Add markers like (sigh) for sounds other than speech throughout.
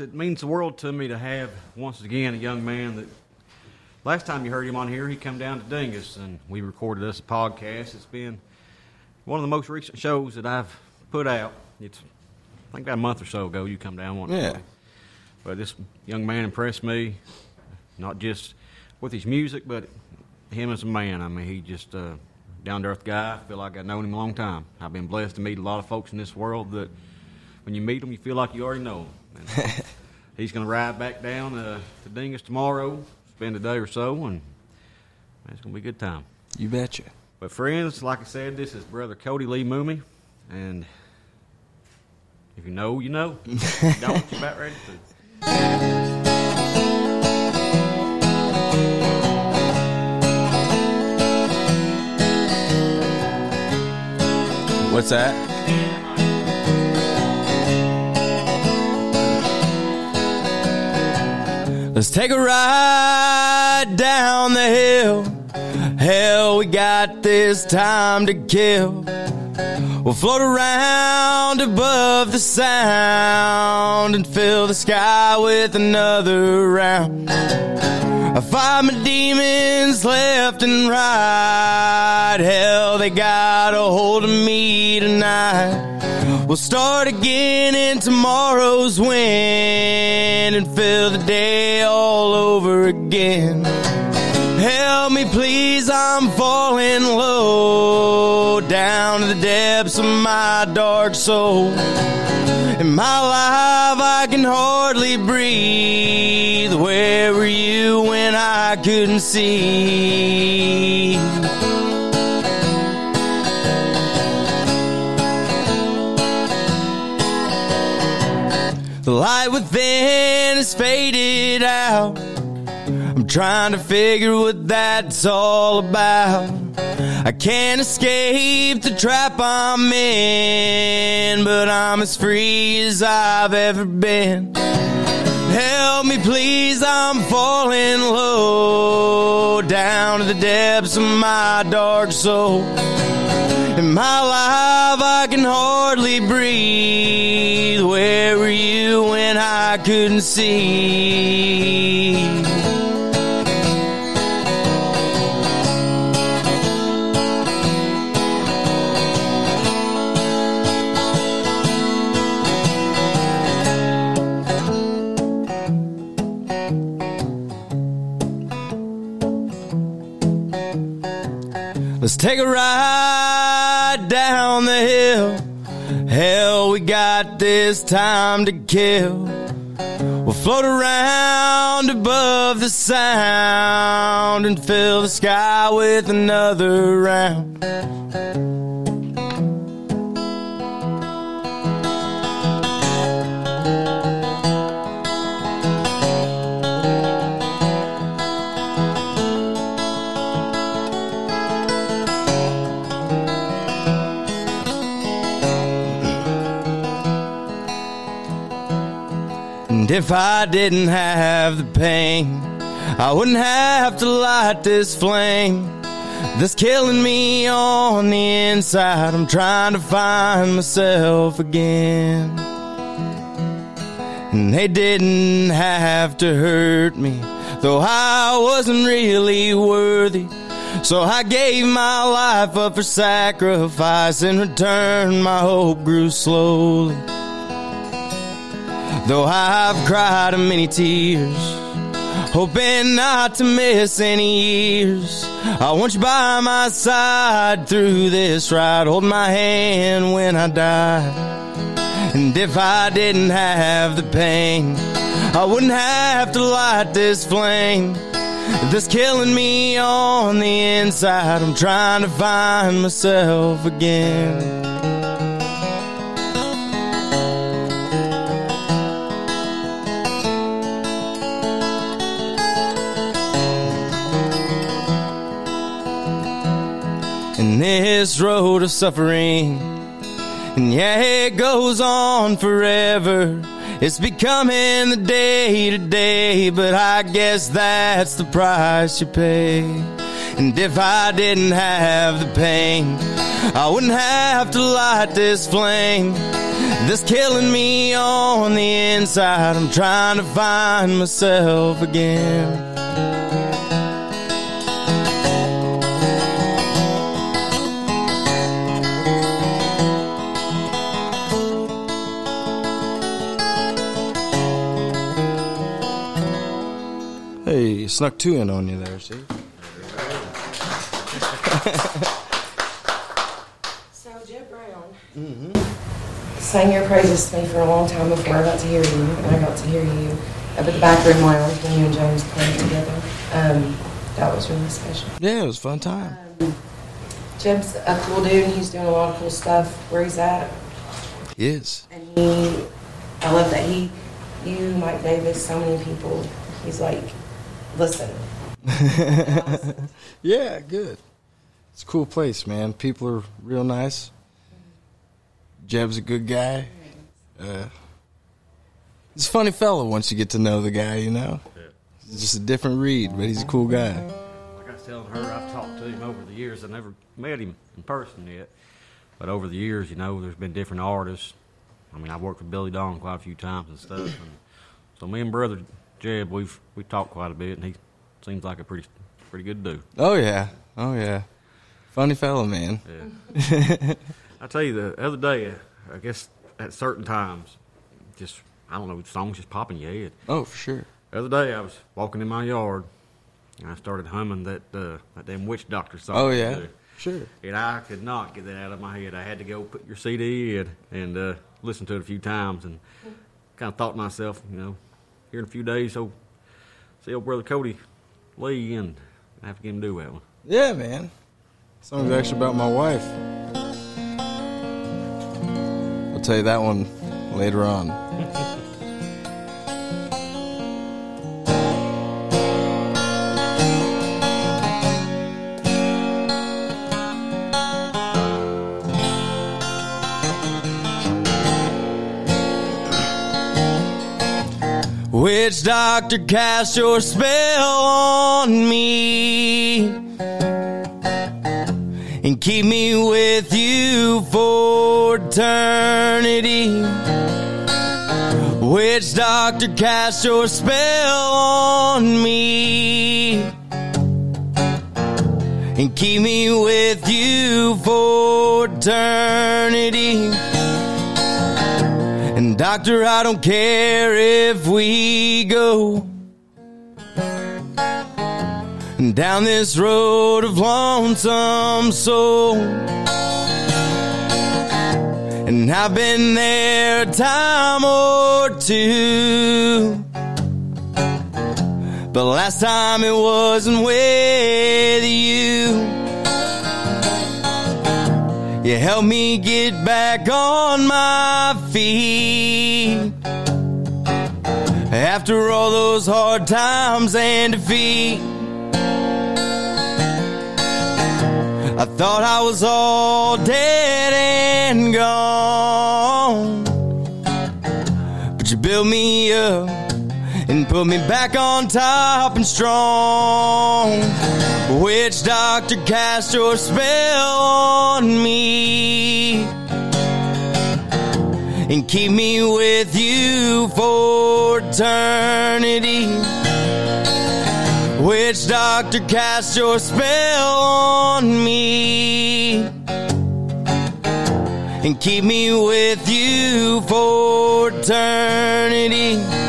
Friends, it means the world to me to have once again a young man that. Last time you heard him on here, he come down to Dingus and we recorded us a podcast. It's been one of the most recent shows that I've put out. It's I think about a month or so ago you come down one. Yeah. But this young man impressed me, not just with his music, but him as a man. I mean, he just uh, down to earth guy. I feel like I've known him a long time. I've been blessed to meet a lot of folks in this world that when you meet them, you feel like you already know them. And (laughs) he's going to ride back down uh, to Dingus tomorrow, spend a day or so, and it's going to be a good time. You betcha. But friends, like I said, this is Brother Cody Lee Mooney, and if you know, you know. (laughs) If you don't, you're about ready to. What's that? Let's take a ride down the hill. Hell, we got this time to kill. We'll float around above the sound and fill the sky with another round. I fight my demons left and right. Hell, they got a hold of me tonight. We'll start again in tomorrow's wind and fill the day all over again. Help me, please, I'm falling low the depths of my dark soul. In my life, I can hardly breathe. Where were you when I couldn't see? The light within has faded out. Trying to figure what that's all about. I can't escape the trap I'm in, but I'm as free as I've ever been. Help me, please, I'm falling low down to the depths of my dark soul. In my life, I can hardly breathe. Where were you when I couldn't see? Take a ride down the hill. Hell, we got this time to kill. We'll float around above the sound and fill the sky with another round. And if I didn't have the pain, I wouldn't have to light this flame that's killing me on the inside. I'm trying to find myself again. And they didn't have to hurt me, though I wasn't really worthy. So I gave my life up for sacrifice. In return, my hope grew slowly. Though I've cried many tears, hoping not to miss any years. I want you by my side through this ride. Hold my hand when I die. And if I didn't have the pain, I wouldn't have to light this flame that's killing me on the inside. I'm trying to find myself again. This road of suffering, and yeah, it goes on forever. It's becoming the day to day, but I guess that's the price you pay. And if I didn't have the pain, I wouldn't have to light this flame that's killing me on the inside. I'm trying to find myself again. Hey, snuck two in on you there, see? So Jeb Brown mm-hmm. sang your praises to me for a long time before I got to hear you, and I got to hear you up at the back room lounge when you and James played together. Um, that was really special. Yeah, it was a fun time. Jeb's a cool dude, and he's doing a lot of cool stuff where he's at, He is. and he, I love that he, you, Mike Davis, so many people. He's like, listen, (laughs) Yeah, good. It's a cool place, man. People are real nice. Jeb's a good guy. Uh, he's a funny fellow once you get to know the guy, you know? He's just a different read, but he's a cool guy. Like I was telling her, I've talked to him over the years. I never met him in person yet, but over the years, you know, there's been different artists. I mean, I've worked with Billy Don quite a few times and stuff. And so me and brother Jeb, we've we talked quite a bit, and he seems like a pretty pretty good dude. Oh, yeah. Oh, yeah. Funny fellow, man. Yeah. (laughs) I tell you, the other day, I guess at certain times, just I don't know, songs just pop in your head. Oh, for sure. The other day, I was walking in my yard, and I started humming that uh, that damn witch doctor song. Oh, yeah. Sure. And I could not get that out of my head. I had to go put your CD in and uh, listen to it a few times, and kind of thought to myself, you know, here in a few days, so see old brother Cody Lee, and I have to get him to do that one. Yeah, man. Song's actually about my wife. I'll tell you that one later on. (laughs) Witch doctor, cast your spell on me and keep me with you for eternity. Witch doctor, cast your spell on me and keep me with you for eternity. Doctor, I don't care if we go down this road of lonesome soul. And I've been there a time or two. But last time it wasn't with you. You helped me get back on my feet. After all those hard times and defeat. I thought I was all dead and gone. But you built me up and put me back on top and strong. Witch doctor cast your spell on me and keep me with you for eternity. Witch doctor cast your spell on me and keep me with you for eternity.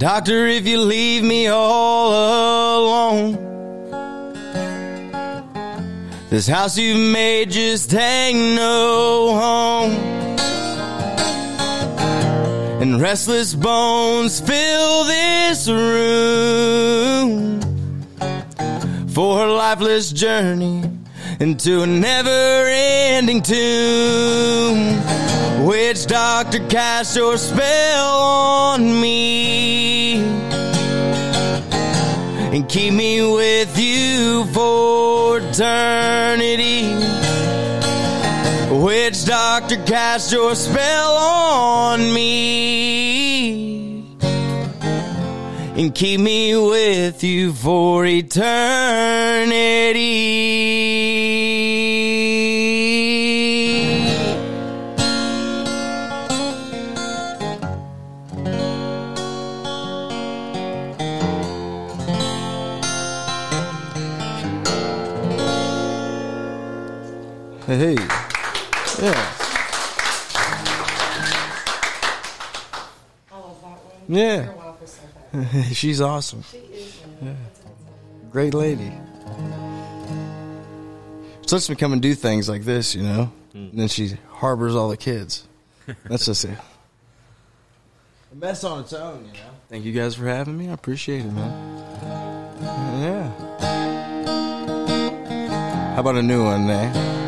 Doctor, if you leave me all alone, this house you've made just ain't no home. And restless bones fill this room for a lifeless journey into a never ending tomb. Witch doctor, cast your spell on me and keep me with you for eternity. Witch doctor, cast your spell on me and keep me with you for eternity. She's awesome. She is. Yeah. Great lady. She lets me come and do things like this, you know. And then she harbors all the kids. That's just a, a mess on its own, you know. Thank you guys for having me. I appreciate it, man. Yeah. How about a new one, eh?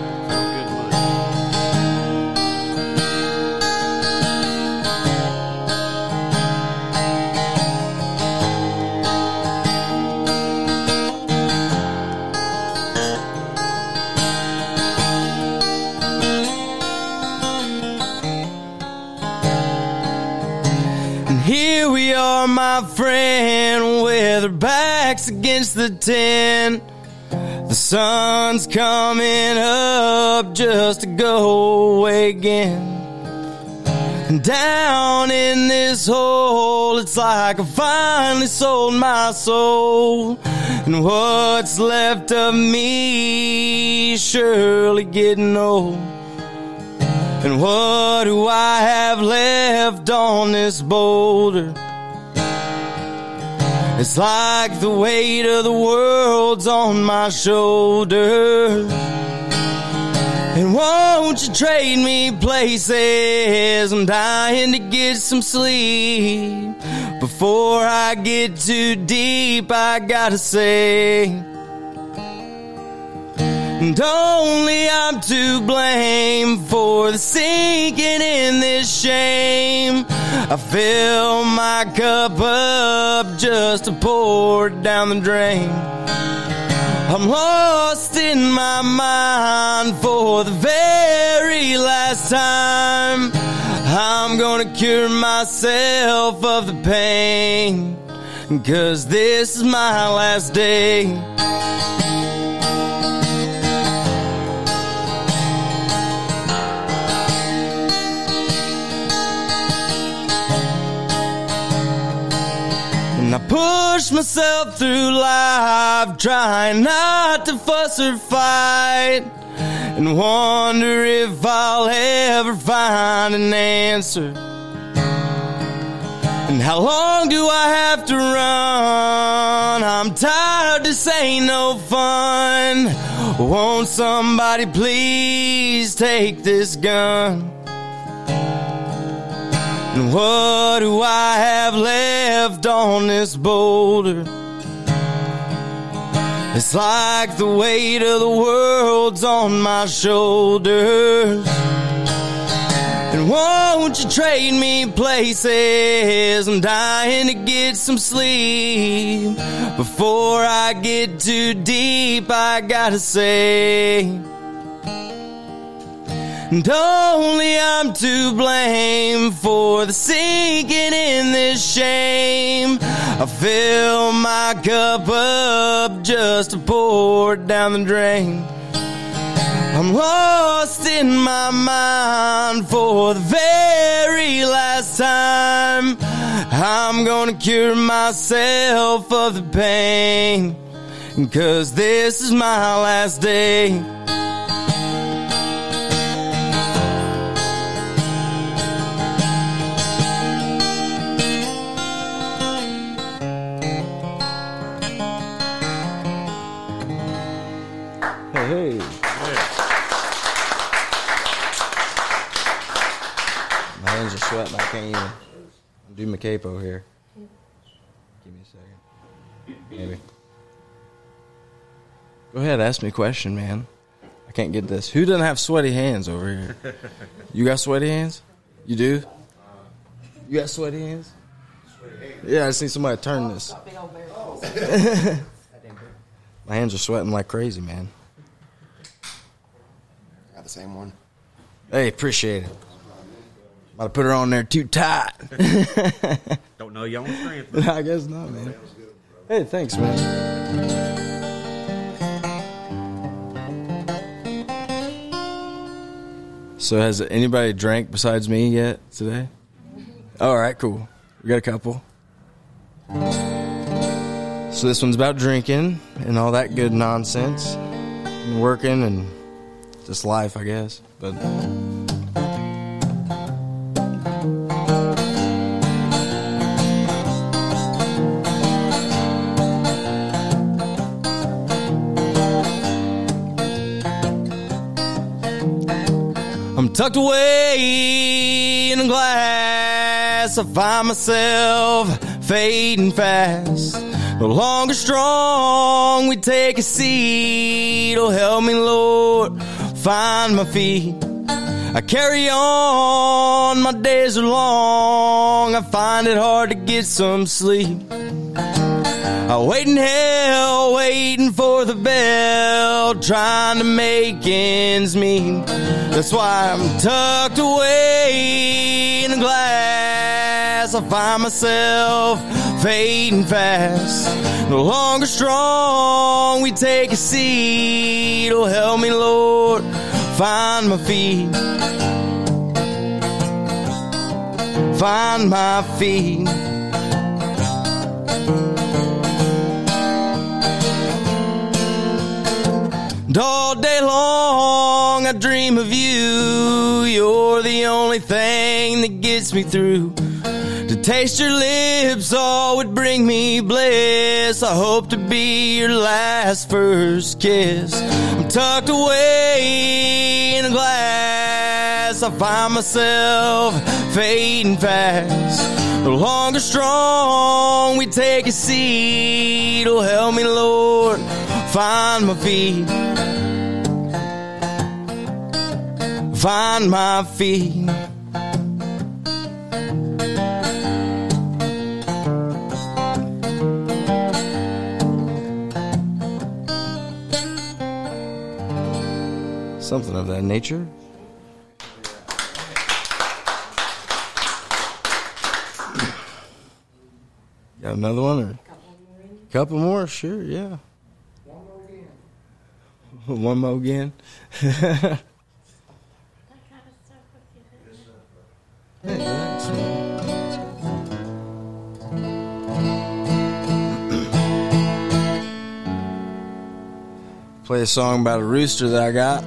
Friend, with our backs against the tent. The sun's coming up just to go away again. And down in this hole, it's like I finally sold my soul. And what's left of me surely getting old. And what do I have left on this boulder? It's like the weight of the world's on my shoulders. And won't you trade me places? I'm dying to get some sleep. Before I get too deep, I gotta say. And only I'm to blame for the sinking in this shame. I fill my cup up just to pour it down the drain. I'm lost in my mind for the very last time. I'm gonna cure myself of the pain. Cause this is my last day. And I push myself through life, trying not to fuss or fight. And wonder if I'll ever find an answer. And how long do I have to run? I'm tired, this ain't no fun. Won't somebody please take this gun? And what do I have left on this boulder? It's like the weight of the world's on my shoulders. And won't you trade me places? I'm dying to get some sleep. Before I get too deep, I gotta say. And only I'm to blame for the sinking in this shame. I fill my cup up just to pour it down the drain. I'm lost in my mind for the very last time. I'm gonna cure myself of the pain. Cause this is my last day. Sweating. I can't even do my capo here. Give me a second. Maybe. Go ahead, ask me a question, man. I can't get this. Who doesn't have sweaty hands over here? You got sweaty hands? You do? You got sweaty hands? Yeah, I see somebody turn this. (laughs) My hands are sweating like crazy, man. Got the same one. Hey, appreciate it. About to put her on there too tight. (laughs) Don't know your own strength. (laughs) I guess not, man. Hey, thanks, man. So, has anybody drank besides me yet today? All right, cool. We got a couple. So, this one's about drinking and all that good nonsense, and working and just life, I guess. But. Tucked away in a glass. I find myself fading fast. No longer strong, we take a seat. Oh, help me, Lord, find my feet. I carry on, my days are long. I find it hard to get some sleep. I wait in hell, waiting for the bell, trying to make ends meet. That's why I'm tucked away in a glass. I find myself fading fast. No longer strong, we take a seat. Oh, help me, Lord, find my feet. Find my feet. And all day long I dream of you. You're the only thing that gets me through. To taste your lips, all would bring me bliss. I hope to be your last first kiss. I'm tucked away in a glass. I find myself fading fast. No longer strong, we take a seat. Oh, help me, Lord, find my feet. Find my feet. Something of that nature. Got another one or couple more? Sure, yeah. One more again. Hey, thanks, man. (clears throat) Play a song about a rooster that I got.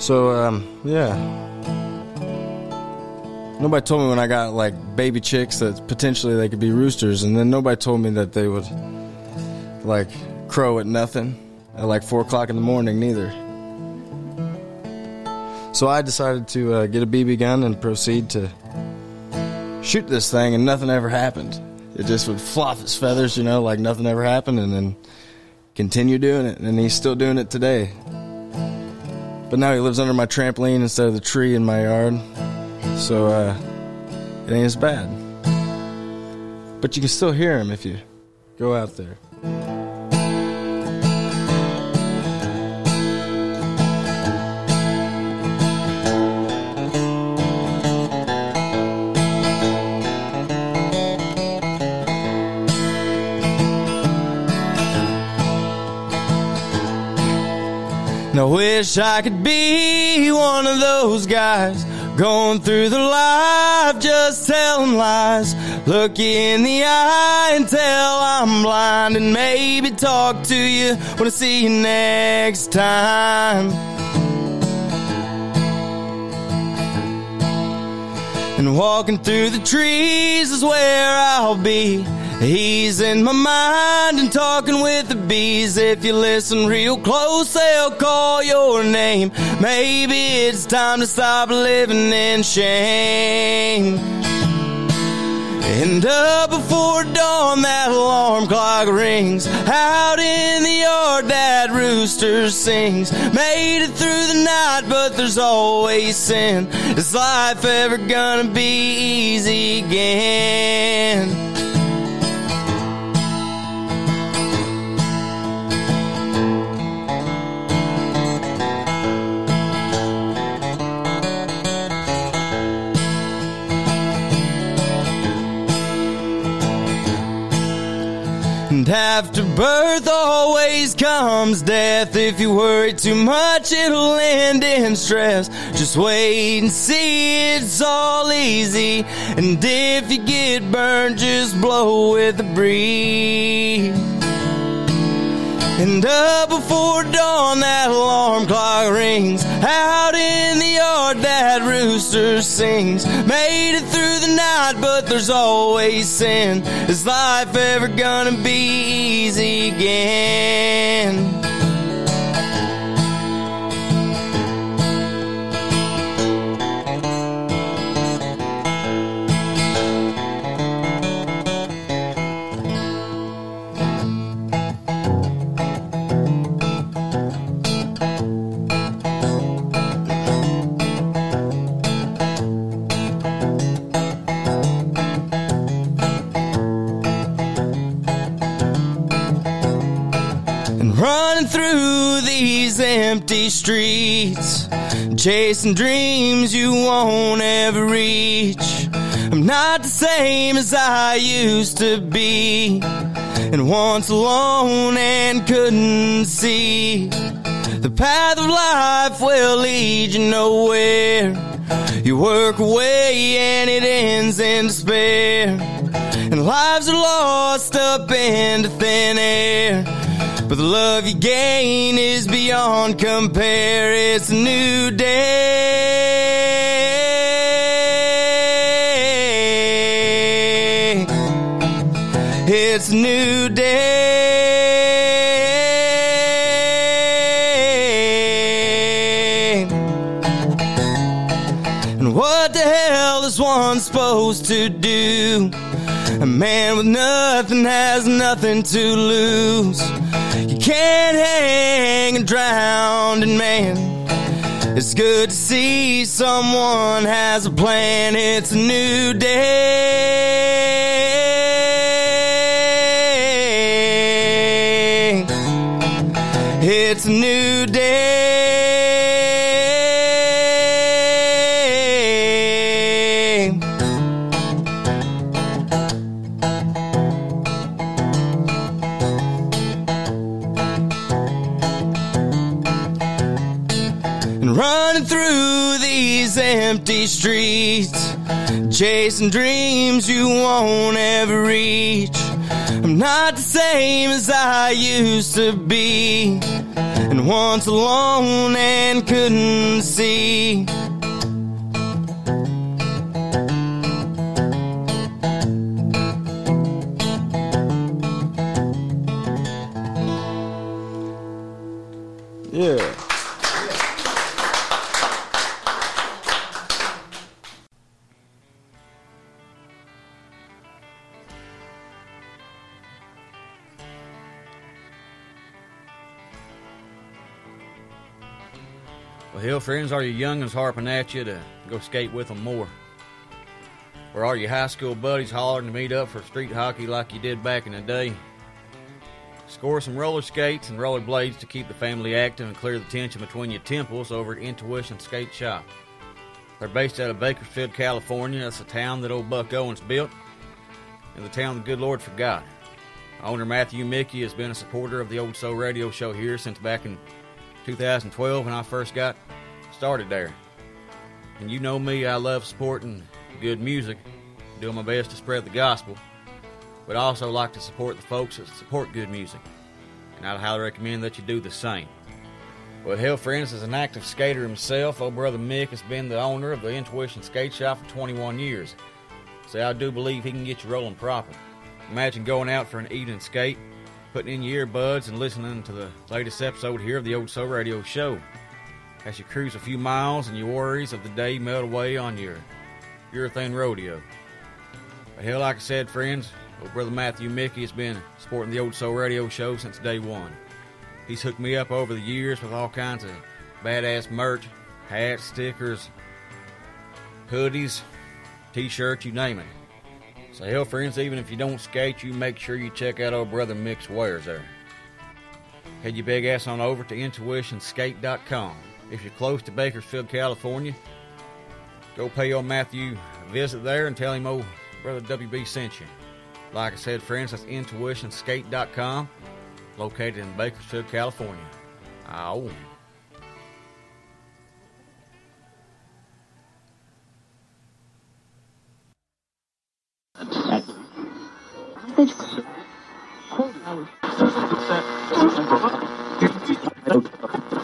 So, um, yeah. Nobody told me when I got like baby chicks that potentially they could be roosters, and then nobody told me that they would like crow at nothing at like four o'clock in the morning, neither. So I decided to uh, get a BB gun and proceed to shoot this thing, and nothing ever happened. It just would flop its feathers, you know, like nothing ever happened, and then continue doing it. And he's still doing it today. But now he lives under my trampoline instead of the tree in my yard. So uh, it ain't as bad. But you can still hear him if you go out there. Wish I could be one of those guys going through the life just telling lies. Look you in the eye tell I'm blind and maybe talk to you when I see you next time. And walking through the trees is where I'll be. He's in my mind and talking with the bees. If you listen real close, they'll call your name. Maybe it's time to stop living in shame. And up before dawn, that alarm clock rings. Out in the yard, that rooster sings. Made it through the night, but there's always sin. Is life ever gonna be easy again? After birth always comes death. If you worry too much, it'll end in stress. Just wait and see, it's all easy. And if you get burned, just blow with the breeze. And up before dawn, that alarm clock rings. Out in the yard, that rooster sings. Made it through but there's always sin. Is life ever gonna be easy again? Empty streets, chasing dreams you won't ever reach. I'm not the same as I used to be, and once alone and couldn't see. The path of life will lead you nowhere. You work away and it ends in despair. And lives are lost up into thin air. But the love you gain is beyond compare. It's a new day. It's a new day. And what the hell is one supposed to do? A man with nothing has nothing to lose. Can't hang a drowning man. It's good to see someone has a plan. It's a new day. Empty streets, chasing dreams you won't ever reach. I'm not the same as I used to be. And once alone and couldn't see. Well, hell, friends, are your young'uns harping at you to go skate with them more? Or are your high school buddies hollering to meet up for street hockey like you did back in the day? Score some roller skates and roller blades to keep the family active and clear the tension between your temples over at Intuition Skate Shop. They're based out of Bakersfield, California. That's a town that old Buck Owens built, and the town the good Lord forgot. Owner Matthew Mickey has been a supporter of the Old Soul Radio Show here since back in 2012 when I first got started there. And you know me, I love supporting good music, doing my best to spread the gospel, but I also like to support the folks that support good music. And I'd highly recommend that you do the same. Well, hell, friends, as an active skater himself, old brother Mick has been the owner of the Intuition Skate Shop for 21 years. So I do believe he can get you rolling proper. Imagine going out for an evening skate, putting in your earbuds and listening to the latest episode here of the Old Soul Radio Show. As you cruise a few miles and your worries of the day melt away on your urethane rodeo. But hell, like I said, friends, old brother Matthew Mickey has been supporting the Old Soul Radio Show since day one. He's hooked me up over the years with all kinds of badass merch, hats, stickers, hoodies, t-shirts, you name it. So hell, friends, even if you don't skate, you make sure you check out old brother Mick's wares there. Head your big ass on over to intuitionskate.com. If you're close to Bakersfield, California, go pay old Matthew a visit there and tell him old brother WB sent you. Like I said, friends, that's intuitionskate.com, located in Bakersfield, California. Ow. That